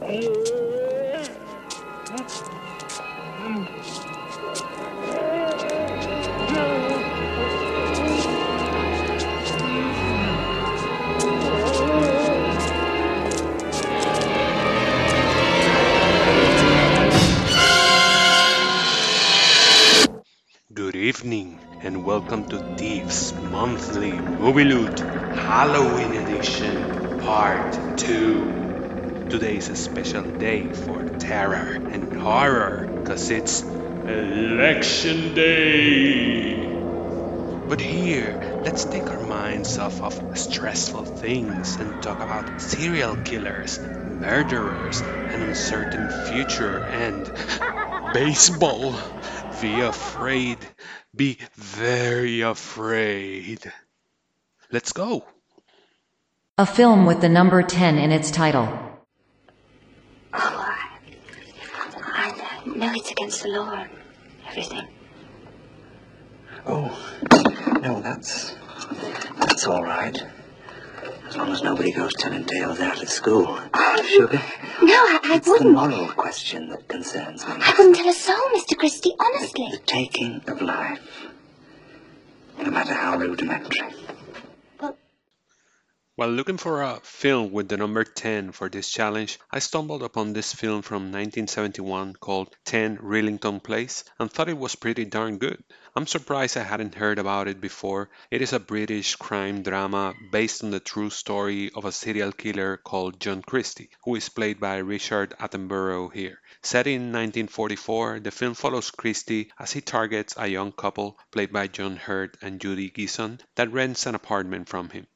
Good evening and welcome to Thieves Monthly Movie Loot Halloween Edition Part 2. Today is a special day for terror and horror because it's Election Day. But here, let's take our minds off of stressful things and talk about serial killers, murderers, an uncertain future, and baseball. Be afraid. Be very afraid. Let's go. A film with the number 10 in its title. Oh, I, Know it's against the law and everything. Oh, no, that's that's all right. As long as nobody goes telling tales out at school. Um, Sugar, No, I, I it's the wouldn't. moral question that concerns me. I wouldn't tell a soul, Mr. Christie, The, honestly. the taking of life, no matter how rudimentary. While looking for a film with the number 10 for this challenge, I stumbled upon this film from 1971 called 10 Rillington Place and thought it was pretty darn good. I'm surprised I hadn't heard about it before. It is a British crime drama based on the true story of a serial killer called John Christie, who is played by Richard Attenborough here. Set in 1944, the film follows Christie as he targets a young couple, played by John Hurt and Judy Geeson, that rents an apartment from him.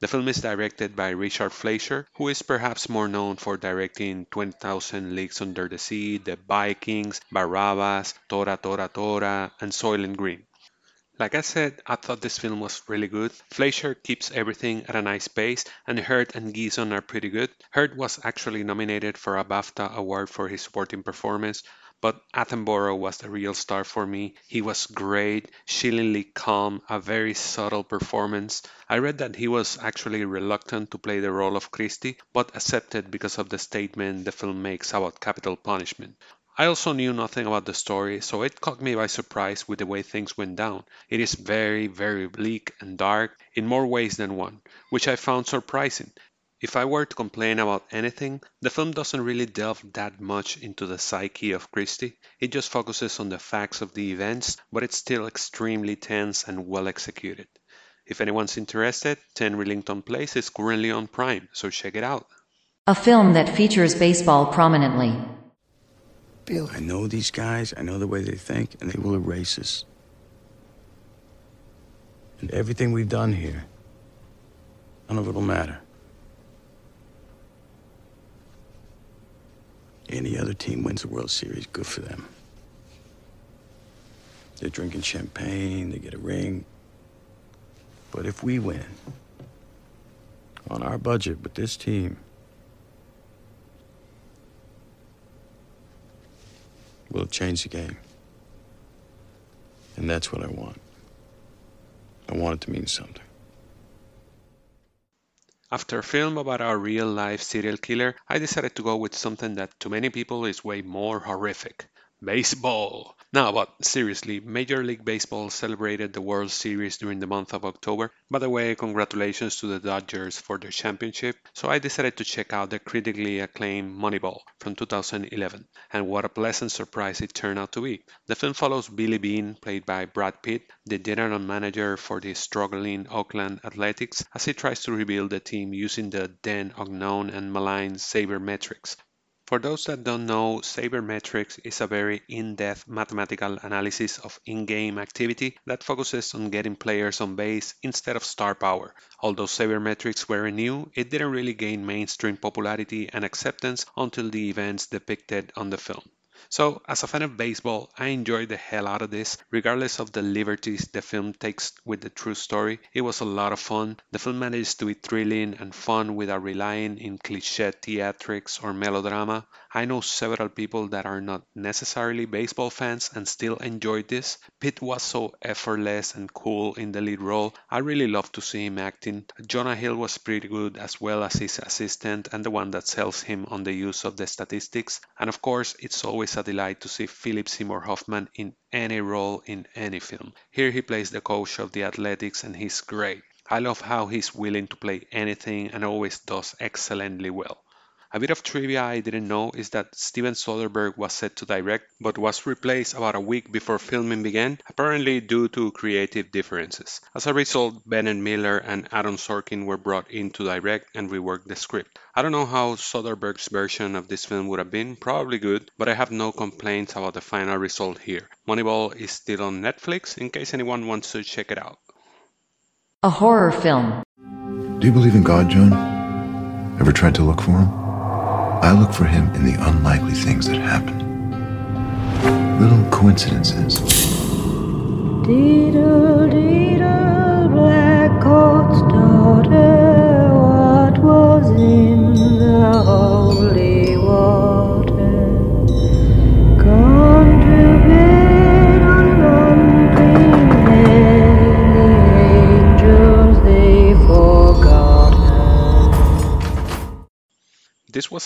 The film is directed by Richard Fleischer, who is perhaps more known for directing 20,000 Leagues Under the Sea, The Vikings, Barabbas, Tora Tora Tora, and Soylent Green. Like I said, I thought this film was really good. Fleischer keeps everything at a nice pace, and Hurt and Geeson are pretty good. Hurt was actually nominated for a BAFTA award for his supporting performance, but Attenborough was the real star for me. He was great, chillingly calm, a very subtle performance. I read that he was actually reluctant to play the role of Christie, but accepted because of the statement the film makes about capital punishment. I also knew nothing about the story, so it caught me by surprise with the way things went down. It is very, very bleak and dark in more ways than one, which I found surprising. If I were to complain about anything, the film doesn't really delve that much into the psyche of Christie. It just focuses on the facts of the events, but it's still extremely tense and well executed. If anyone's interested, 10 Rillington Place is currently on Prime, so check it out. A film that features baseball prominently. Bill, I know these guys, I know the way they think, and they will erase us. And everything we've done here, none of it'll matter. Any other team wins the World Series, good for them. They're drinking champagne, they get a ring. But if we win, on our budget with this team, we'll change the game. And that's what I want. I want it to mean something. After a film about a real life serial killer, I decided to go with something that to many people is way more horrific baseball. Now, but seriously, Major League Baseball celebrated the World Series during the month of October. By the way, congratulations to the Dodgers for their championship. So I decided to check out the critically acclaimed Moneyball from 2011. And what a pleasant surprise it turned out to be. The film follows Billy Beane, played by Brad Pitt, the general manager for the struggling Oakland Athletics, as he tries to rebuild the team using the then unknown and maligned sabermetrics. For those that don't know, sabermetrics is a very in-depth mathematical analysis of in-game activity that focuses on getting players on base instead of star power. Although sabermetrics were new, it didn't really gain mainstream popularity and acceptance until the events depicted on the film. So, as a fan of baseball, I enjoyed the hell out of this. Regardless of the liberties the film takes with the true story, it was a lot of fun. The film manages to be thrilling and fun without relying in cliche theatrics or melodrama. I know several people that are not necessarily baseball fans and still enjoyed this. Pitt was so effortless and cool in the lead role. I really love to see him acting. Jonah Hill was pretty good as well as his assistant and the one that sells him on the use of the statistics. And of course, it's always a delight to see Philip Seymour Hoffman in any role in any film. Here he plays the coach of the Athletics and he's great. I love how he's willing to play anything and always does excellently well. A bit of trivia I didn't know is that Steven Soderbergh was set to direct but was replaced about a week before filming began, apparently due to creative differences. As a result, Bennett Miller and Aaron Sorkin were brought in to direct and rework the script. I don't know how Soderbergh's version of this film would have been, probably good, but I have no complaints about the final result here. Moneyball is still on Netflix in case anyone wants to check it out. A horror film. Do you believe in God, John? Ever tried to look for him? I look for him in the unlikely things that happen. Little coincidences.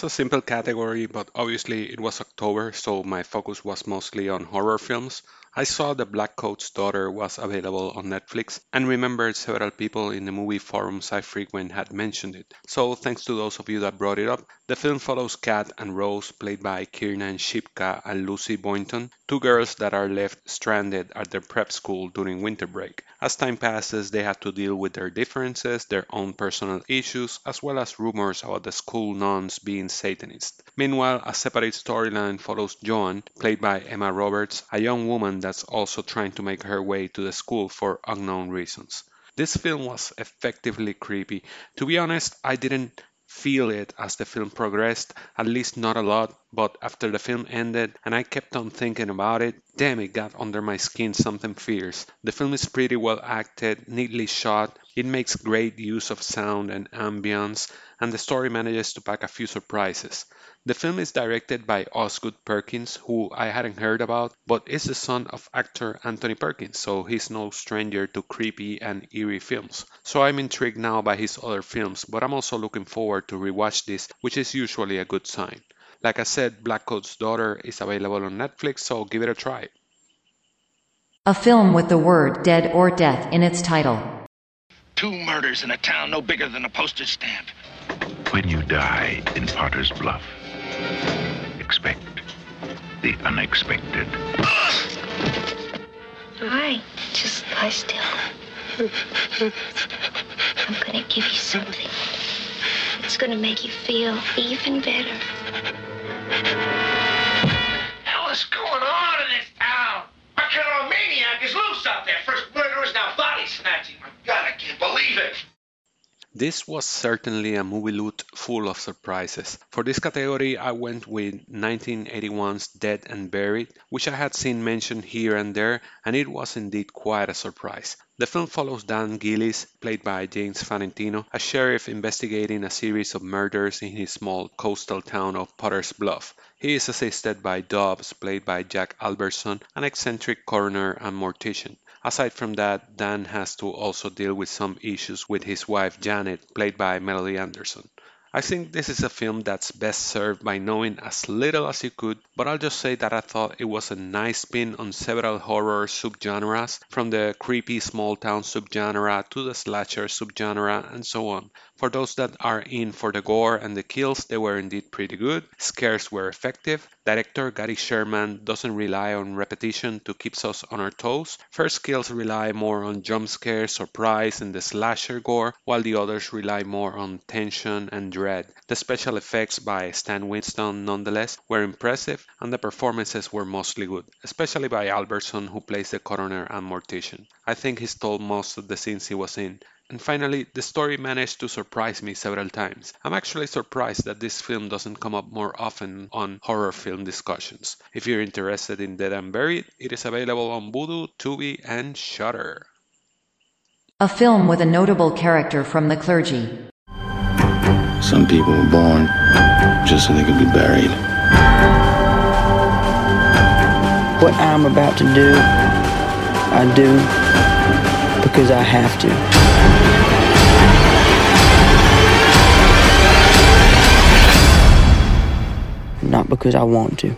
A simple category, but obviously it was October, so my focus was mostly on horror films. I saw The Black Coat's Daughter was available on Netflix and remembered several people in the movie forums I frequent had mentioned it. So thanks to those of you that brought it up. The film follows Kat and Rose, played by Kiernan Shipka and Lucy Boynton, two girls that are left stranded at their prep school during winter break. As time passes, they have to deal with their differences, their own personal issues, as well as rumors about the school nuns being Satanists. Meanwhile, a separate storyline follows Joan, played by Emma Roberts, a young woman that's also trying to make her way to the school for unknown reasons. This film was effectively creepy. To be honest, I didn't feel it as the film progressed, at least not a lot, but after the film ended and I kept on thinking about it, damn it got under my skin something fierce. The film is pretty well acted, neatly shot, it makes great use of sound and ambience, and the story manages to pack a few surprises. The film is directed by Osgood Perkins, who I hadn't heard about, but is the son of actor Anthony Perkins, so he's no stranger to creepy and eerie films. So I'm intrigued now by his other films, but I'm also looking forward to rewatch this, which is usually a good sign. Like I said, Black Coat's Daughter is available on Netflix, so give it a try. A film with the word dead or death in its title. Two murders in a town no bigger than a postage stamp. When you die in Potter's Bluff, expect the unexpected. Alright, just lie still. I'm gonna give you something. It's gonna make you feel even better. hell is going on in this town? What kind of a maniac is loose out there? First murderers, now body snatching. My God, I can't believe it. This was certainly a movie loot full of surprises. For this category, I went with 1981's Dead and Buried, which I had seen mentioned here and there, and it was indeed quite a surprise. The film follows Dan Gillis, played by James Farentino, a sheriff investigating a series of murders in his small coastal town of Potter's Bluff. He is assisted by Dobbs, played by Jack Albertson, an eccentric coroner and mortician. Aside from that, Dan has to also deal with some issues with his wife Janet, played by Melody Anderson. I think this is a film that's best served by knowing as little as you could, but I'll just say that I thought it was a nice spin on several horror subgenres, from the creepy small town subgenre to the slasher subgenre, and so on. For those that are in for the gore and the kills, they were indeed pretty good. Scares were effective. Director Gary Sherman doesn't rely on repetition to keep us on our toes. First kills rely more on jump scares, surprise, and the slasher gore, while the others rely more on tension and dread. The special effects by Stan Winston, nonetheless, were impressive, and the performances were mostly good, especially by Albertson, who plays the coroner and mortician. I think he stole most of the scenes he was in. And finally, the story managed to surprise me several times. I'm actually surprised that this film doesn't come up more often on horror film discussions. If you're interested in Dead and Buried, it is available on Vudu, Tubi, and Shudder. A film with a notable character from the clergy. Some people were born just so they could be buried. What I'm about to do, I do because I have to. Not because I want to.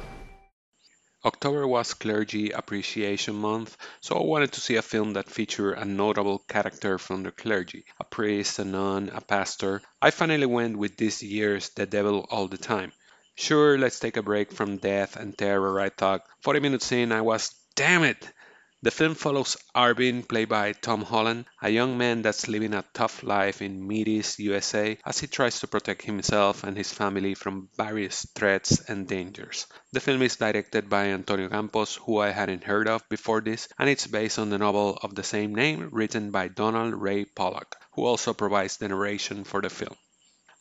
October was Clergy Appreciation Month, so I wanted to see a film that featured a notable character from the clergy a priest, a nun, a pastor. I finally went with this year's The Devil All the Time. Sure, let's take a break from death and terror, I thought. 40 minutes in, I was, damn it! The film follows Arvin, played by Tom Holland, a young man that's living a tough life in Mideast, USA, as he tries to protect himself and his family from various threats and dangers. The film is directed by Antonio Campos, who I hadn't heard of before this, and it's based on the novel of the same name written by Donald Ray Pollock, who also provides the narration for the film.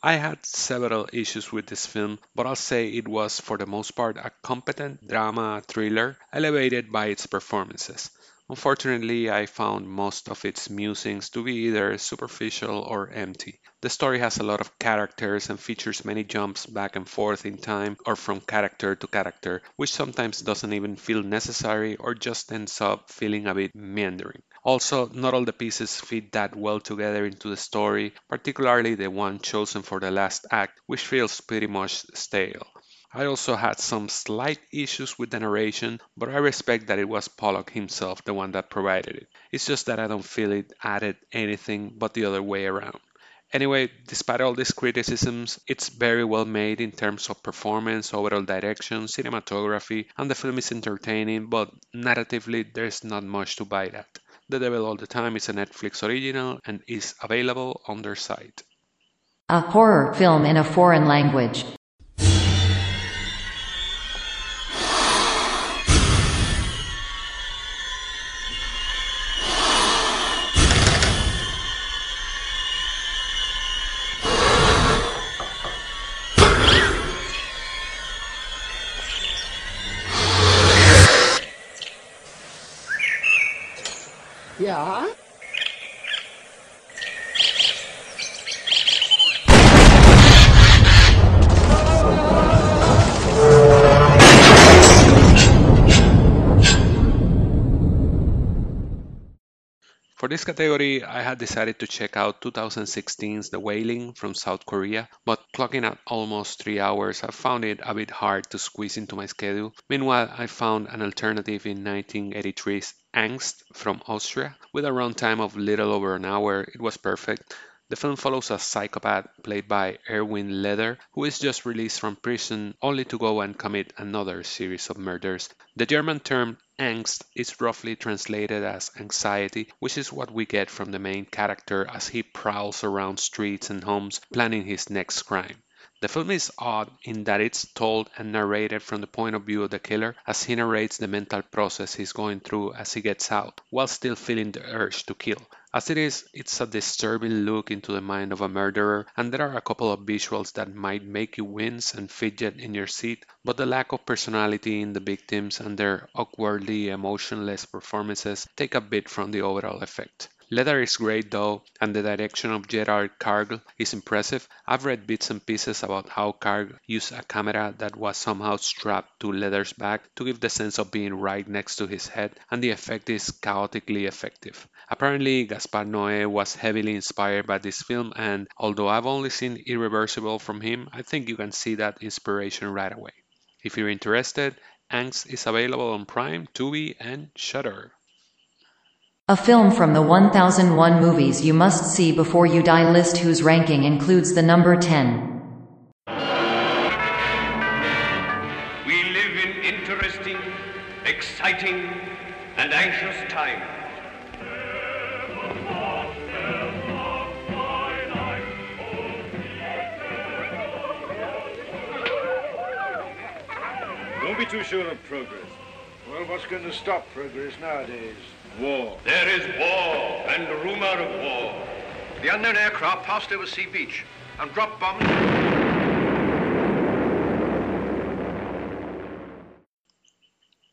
I had several issues with this film, but I'll say it was for the most part a competent drama thriller elevated by its performances. Unfortunately, I found most of its musings to be either superficial or empty. The story has a lot of characters and features many jumps back and forth in time or from character to character, which sometimes doesn't even feel necessary or just ends up feeling a bit meandering. Also, not all the pieces fit that well together into the story, particularly the one chosen for the last act, which feels pretty much stale. I also had some slight issues with the narration, but I respect that it was Pollock himself the one that provided it. It's just that I don't feel it added anything but the other way around. Anyway, despite all these criticisms, it's very well made in terms of performance, overall direction, cinematography, and the film is entertaining, but narratively there's not much to bite at. The Devil All the Time is a Netflix original and is available on their site. A horror film in a foreign language. Category, I had decided to check out 2016's The Wailing from South Korea, but clocking at almost three hours, I found it a bit hard to squeeze into my schedule. Meanwhile, I found an alternative in 1983's Angst from Austria. With a runtime of little over an hour, it was perfect. The film follows a psychopath played by Erwin Leder, who is just released from prison only to go and commit another series of murders. The German term angst is roughly translated as anxiety, which is what we get from the main character as he prowls around streets and homes planning his next crime. The film is odd in that it's told and narrated from the point of view of the killer as he narrates the mental process he's going through as he gets out, while still feeling the urge to kill. As it is, it's a disturbing look into the mind of a murderer, and there are a couple of visuals that might make you wince and fidget in your seat, but the lack of personality in the victims and their awkwardly emotionless performances take a bit from the overall effect. Leder is great though, and the direction of Gerald Kargl is impressive. I've read bits and pieces about how Kargl used a camera that was somehow strapped to Leder's back to give the sense of being right next to his head, and the effect is chaotically effective. Apparently, Gaspar Noé was heavily inspired by this film, and although I've only seen Irreversible from him, I think you can see that inspiration right away. If you're interested, Angst is available on Prime, Tubi, and Shudder. A film from the 1001 movies you must see before you die list whose ranking includes the number 10. We live in interesting, exciting, and anxious times. Don't be too sure of progress. Well, what's going to stop progress nowadays? War. There is war and rumor of war. The unknown aircraft passed over Sea Beach and dropped bombs.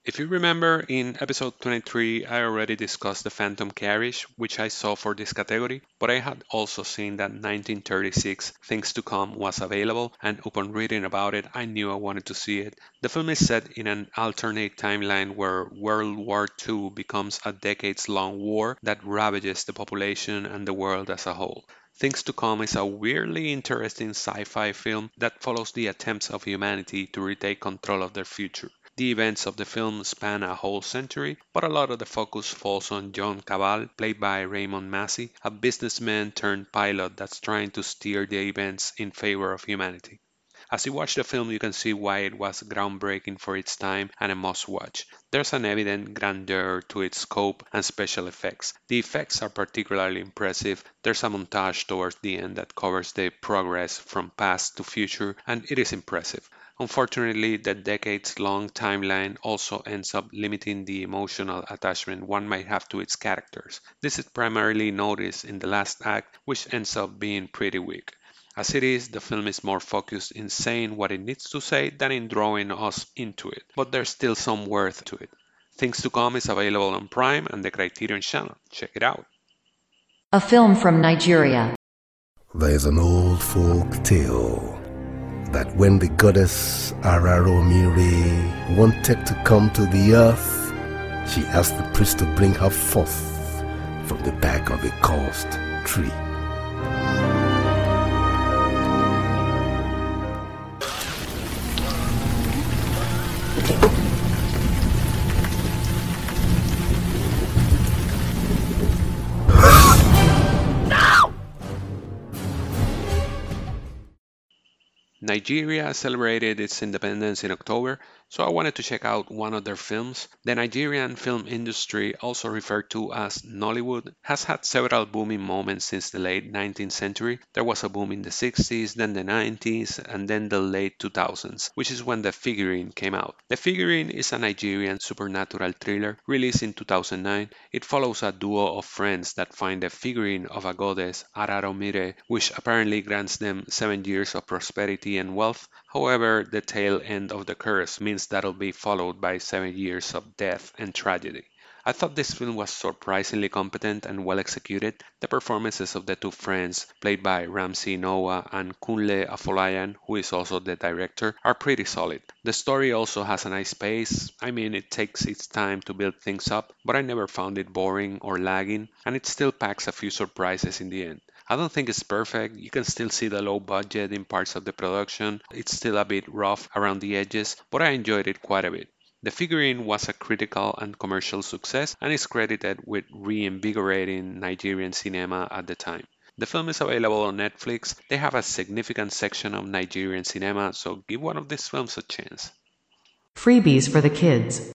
If If you remember, in episode 23, I already discussed the Phantom Carriage, which I saw for this category, but I had also seen that 1936 Things to Come was available, and upon reading about it, I knew I wanted to see it. The film is set in an alternate timeline where World War II becomes a decades long war that ravages the population and the world as a whole. Things to Come is a weirdly interesting sci fi film that follows the attempts of humanity to retake control of their future. The events of the film span a whole century, but a lot of the focus falls on John Cabal, played by Raymond Massey, a businessman turned pilot that's trying to steer the events in favor of humanity. As you watch the film, you can see why it was groundbreaking for its time and a must watch. There's an evident grandeur to its scope and special effects. The effects are particularly impressive. There's a montage towards the end that covers the progress from past to future, and it is impressive. Unfortunately, the decades long timeline also ends up limiting the emotional attachment one might have to its characters. This is primarily noticed in the last act, which ends up being pretty weak. As it is, the film is more focused in saying what it needs to say than in drawing us into it, but there's still some worth to it. Things to Come is available on Prime and the Criterion Channel. Check it out. A film from Nigeria. There's an old folk tale that when the goddess Araromire wanted to come to the earth, she asked the priest to bring her forth from the back of a cursed tree. Nigeria celebrated its independence in October, so I wanted to check out one of their films. The Nigerian film industry, also referred to as Nollywood, has had several booming moments since the late 19th century. There was a boom in the 60s, then the 90s, and then the late 2000s, which is when The Figurine came out. The Figurine is a Nigerian supernatural thriller released in 2009. It follows a duo of friends that find a figurine of a goddess, Araromire, which apparently grants them seven years of prosperity and wealth. However, the tail end of the curse means that'll be followed by seven years of death and tragedy. I thought this film was surprisingly competent and well executed. The performances of the two friends, played by Ramsey Nouah and Kunle Afolayan, who is also the director, are pretty solid. The story also has a nice pace. I mean, it takes its time to build things up, but I never found it boring or lagging, and it still packs a few surprises in the end. I don't think it's perfect. You can still see the low budget in parts of the production. It's still a bit rough around the edges, but I enjoyed it quite a bit. The figurine was a critical and commercial success and is credited with reinvigorating Nigerian cinema at the time. The film is available on Netflix. They have a significant section of Nigerian cinema, so give one of these films a chance. Freebies for the kids.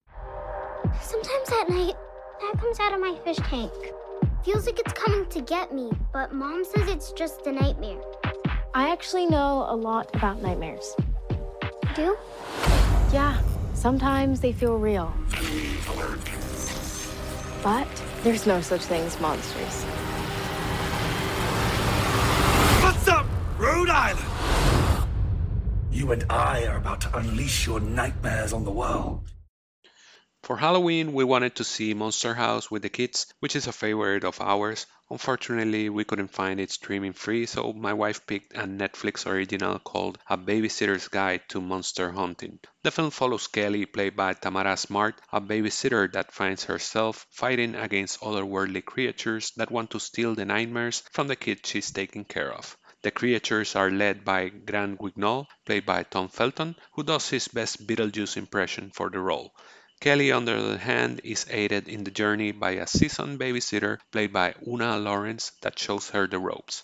Sometimes at night, that comes out of my fish tank. Feels like it's coming to get me, but mom says it's just a nightmare. I actually know a lot about nightmares. Do? Yeah, sometimes they feel real. But there's no such thing as monsters. What's up, Rhode Island? You and I are about to unleash your nightmares on the world. For Halloween, we wanted to see Monster House with the kids, which is a favorite of ours. Unfortunately, we couldn't find it streaming free, so my wife picked a Netflix original called A Babysitter's Guide to Monster Hunting. The film follows Kelly, played by Tamara Smart, a babysitter that finds herself fighting against otherworldly creatures that want to steal the nightmares from the kids she's taking care of. The creatures are led by Grand Guignol, played by Tom Felton, who does his best Beetlejuice impression for the role. Kelly, on the other hand, is aided in the journey by a seasoned babysitter played by Oona Laurence that shows her the ropes.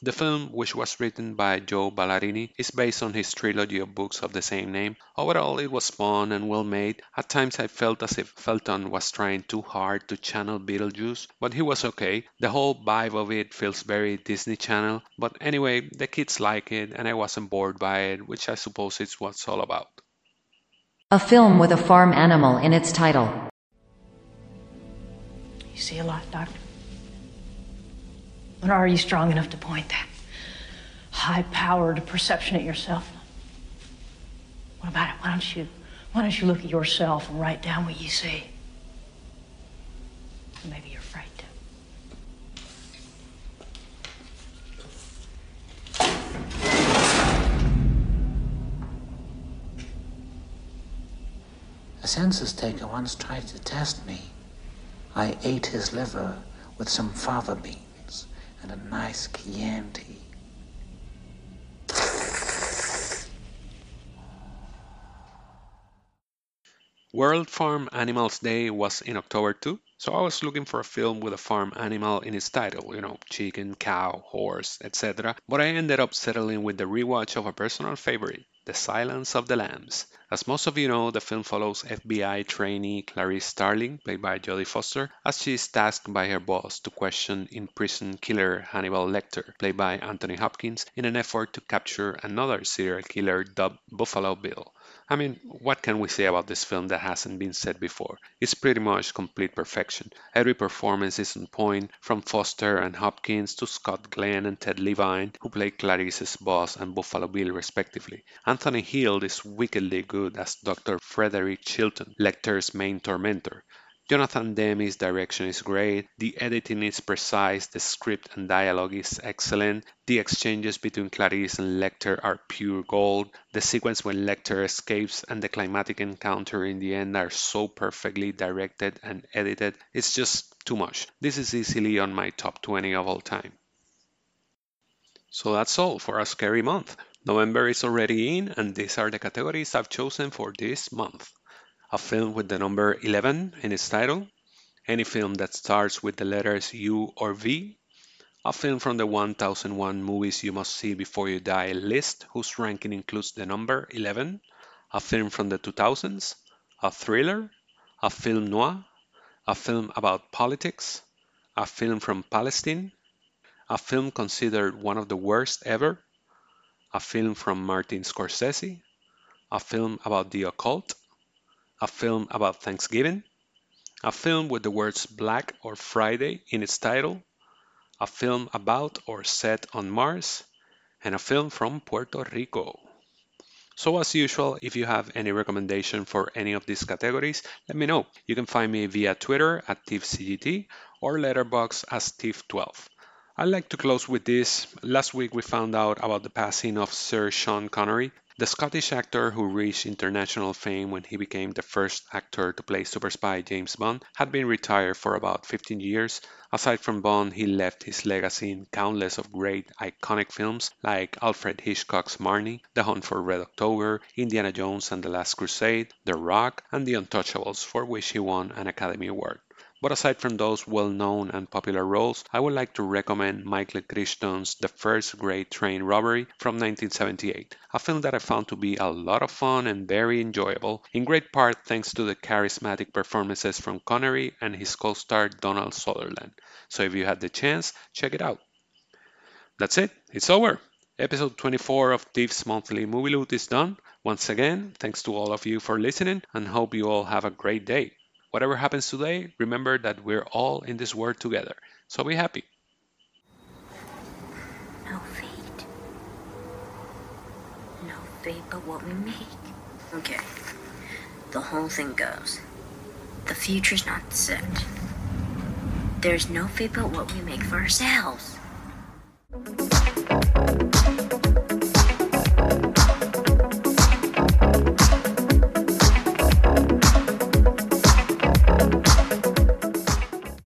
The film, which was written by Joe Ballarini, is based on his trilogy of books of the same name. Overall, it was fun and well made. At times, I felt as if Felton was trying too hard to channel Beetlejuice, but he was okay. The whole vibe of it feels very Disney Channel, but anyway, the kids like it, and I wasn't bored by it, which I suppose it's all about. A film with a farm animal in its title. You see a lot, Doctor. But are you strong enough to point that high powered perception at yourself? What about it? Why don't you Why don't you look at yourself and write down what you see? Maybe you're afraid to. A census taker once tried to test me. I ate his liver with some fava beans and a nice Chianti. World Farm Animals Day was in October too, so I was looking for a film with a farm animal in its title, you know, chicken, cow, horse, etc. But I ended up settling with the rewatch of a personal favorite, The Silence of the Lambs. As most of you know, the film follows FBI trainee Clarice Starling, played by Jodie Foster, as she is tasked by her boss to question imprisoned killer Hannibal Lecter, played by Anthony Hopkins, in an effort to capture another serial killer dubbed Buffalo Bill. I mean, what can we say about this film that hasn't been said before? It's pretty much complete perfection. Every performance is on point, from Foster and Hopkins to Scott Glenn and Ted Levine, who play Clarice's boss and Buffalo Bill respectively. Anthony Heald is wickedly good as Dr. Frederick Chilton, Lecter's main tormentor. Jonathan Demme's direction is great, the editing is precise, the script and dialogue is excellent, the exchanges between Clarice and Lecter are pure gold, the sequence when Lecter escapes and the climatic encounter in the end are so perfectly directed and edited, it's just too much. This is easily on my top 20 of all time. So that's all for a scary month. November is already in, and these are the categories I've chosen for this month a film with the number 11 in its title, any film that starts with the letters U or V, a film from the 1001 movies you must see before you die list whose ranking includes the number 11, a film from the 2000s, a thriller, a film noir, a film about politics, a film from Palestine, a film considered one of the worst ever, a film from Martin Scorsese, a film about the occult, a film about Thanksgiving, a film with the words Black or Friday in its title, a film about or set on Mars, and a film from Puerto Rico. So as usual, if you have any recommendation for any of these categories, let me know. You can find me via Twitter at TIFCGT or Letterboxd as TIFF12. I'd like to close with this. Last week we found out about the passing of Sir Sean Connery, the Scottish actor who reached international fame when he became the first actor to play super spy James Bond had been retired for about 15 years. Aside from Bond, he left his legacy in countless of great iconic films like Alfred Hitchcock's Marnie, The Hunt for Red October, Indiana Jones and the Last Crusade, The Rock, and The Untouchables, for which he won an Academy Award. But aside from those well-known and popular roles, I would like to recommend Michael Crichton's The First Great Train Robbery from 1978, a film that I found to be a lot of fun and very enjoyable, in great part thanks to the charismatic performances from Connery and his co-star Donald Sutherland. So if you had the chance, check it out. That's it, it's over. Episode 24 of TIFF's monthly movie loot is done. Once again, thanks to all of you for listening and hope you all have a great day whatever happens today, remember that we're all in this world together. So be happy. No fate. No fate but what we make. Okay. The whole thing goes. The future's not set. There's no fate but what we make for ourselves.